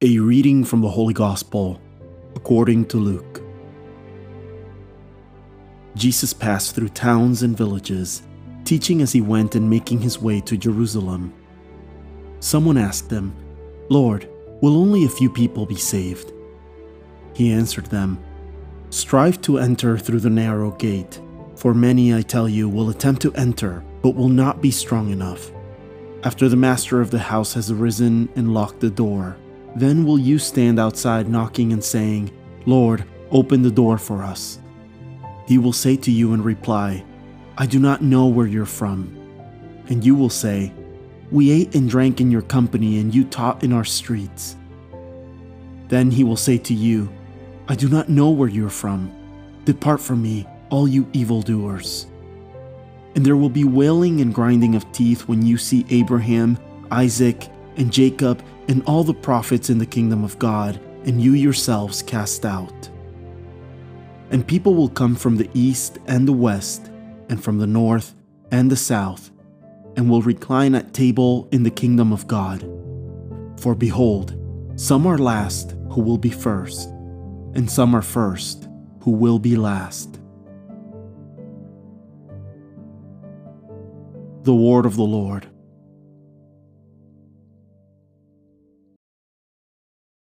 A reading from the Holy Gospel according to Luke. Jesus passed through towns and villages, teaching as he went and making his way to Jerusalem. Someone asked him, Lord, will only a few people be saved? He answered them, Strive to enter through the narrow gate, for many, I tell you, will attempt to enter, but will not be strong enough. After the master of the house has arisen and locked the door, then will you stand outside knocking and saying, Lord, open the door for us. He will say to you in reply, I do not know where you're from. And you will say, We ate and drank in your company, and you taught in our streets. Then he will say to you, I do not know where you're from. Depart from me, all you evildoers. And there will be wailing and grinding of teeth when you see Abraham, Isaac, and Jacob and all the prophets in the kingdom of God, and you yourselves cast out. And people will come from the east and the west, and from the north and the south, and will recline at table in the kingdom of God. For behold, some are last who will be first, and some are first who will be last. The word of the Lord.